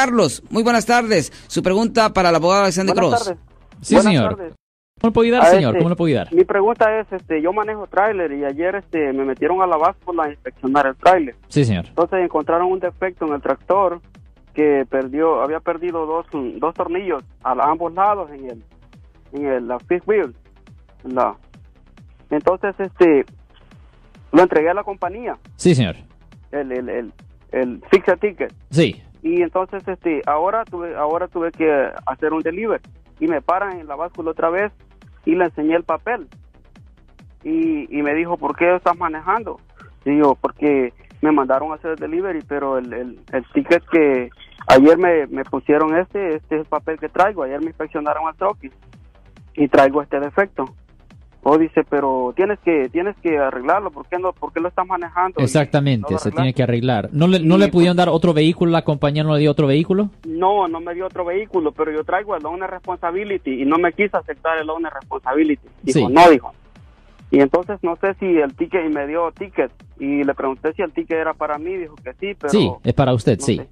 Carlos, muy buenas tardes. Su pregunta para el abogado Alexander Buenas Cross. tardes. Sí, Buenas señor. tardes. ¿Cómo le puedo ayudar, Ah, señor? este, ¿Cómo le puedo ayudar? Mi pregunta es, este, yo manejo tráiler y ayer este, me metieron a la báscula a inspeccionar el tráiler. Sí, señor. Entonces encontraron un defecto en el tractor que perdió, había perdido dos, dos tornillos a la- ambos lados en el, en el la fifth wheel. la- entonces este, lo entregué a la compañía, Sí, señor. el, el, el, el fix a ticket. Sí. Y entonces este ahora tuve ahora tuve que hacer un delivery y me paran en la báscula otra vez y le enseñé el papel. Y, y me dijo ¿por qué estás manejando? Y porque me mandaron a hacer el delivery pero el, el, el ticket que ayer me, me pusieron este este es el papel que traigo. Ayer me inspeccionaron el truck y traigo este defecto o dice pero tienes que tienes que arreglarlo ¿por qué no por qué lo estás manejando? Exactamente, no se tiene que arreglar. ¿No le, no Sí, le pues- pudieron dar otro vehículo? ¿La compañía no le dio otro vehículo? No, no me dio otro vehículo, pero yo traigo el owner responsibility y no me quiso aceptar el owner responsibility. Dijo, Sí. no, dijo. Y entonces no sé si el ticket, y me dio ticket, y le pregunté si el ticket era para mí, dijo que sí, pero... sí, es para usted, no sí. sé.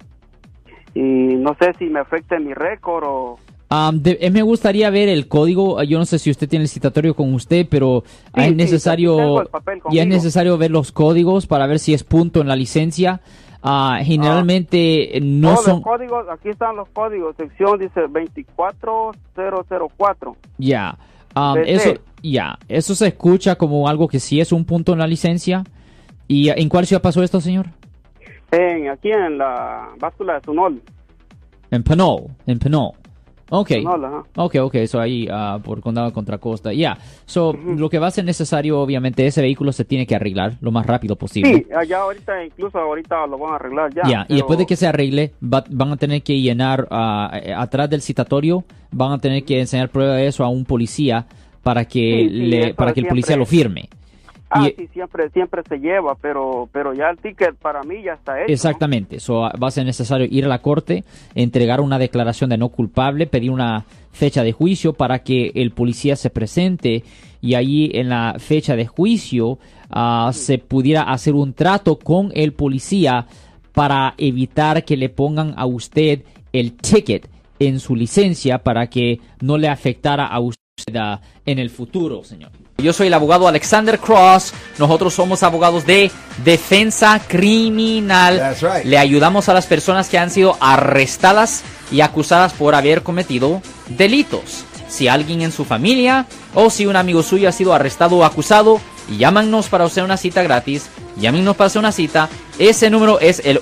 Y no sé si me afecta mi récord o... Am, de- eh, me gustaría ver el código. Yo no sé si usted tiene el citatorio con usted, pero Sí, es sí, necesario y es necesario ver los códigos para ver si es punto en la licencia. Ah, generalmente eh, no Todos son los códigos, aquí están los códigos, sección dice 24004. ya. BT. eso ya, eso se escucha como algo que sí es un punto en la licencia. ¿Y en cuál ciudad pasó esto, señor? En, aquí en la báscula de Sunol. En Pinole, en Pinole. Ok. Sunol, ajá. Ok, ok, eso ahí ah, por condado contra costa. Ya, so lo que va a ser necesario, obviamente, ese vehículo se tiene que arreglar lo más rápido posible. Sí, allá ahorita, incluso ahorita lo van a arreglar ya. Ya, y pero- después de que se arregle, va- van a tener que llenar ah, eh, atrás del citatorio, van a tener que enseñar prueba de eso a un policía para que Sí, le, para que el policía lo firme. Ah, y- sí, siempre, siempre se lleva, pero, pero ya el ticket para mí ya está hecho. Exactamente, so, ah, va a ser necesario ir a la corte, entregar una declaración de no culpable, pedir una fecha de juicio para que el policía se presente y allí en la fecha de juicio ah, se pudiera hacer un trato con el policía para evitar que le pongan a usted el ticket en su licencia para que no le afectara a usted en el futuro, señor. Yo soy el abogado Alexander Cross. Nosotros somos abogados de defensa criminal. Right. Le ayudamos a las personas que han sido arrestadas y acusadas por haber cometido delitos. Si alguien en su familia o si un amigo suyo ha sido arrestado o acusado, llámanos para hacer una cita gratis. Llámenos para hacer una cita. Ese número es el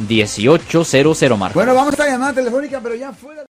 1-800-530-1800, Marco. Bueno, vamos a llamar telefónica, pero ya fuera.